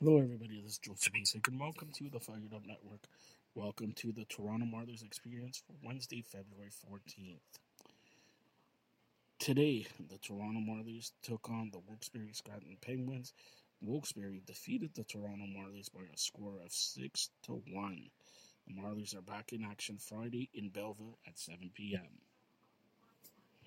Hello, everybody. This is Joseph Basic, and welcome to the Fired Up Network. Welcome to the Toronto Marlies experience for Wednesday, February 14th. Today, the Toronto Marlies took on the Wilkes-Barre Scranton Penguins. Wilkes-Barre defeated the Toronto Marlies by a score of 6 to 1. The Marlies are back in action Friday in Belleville at 7 p.m.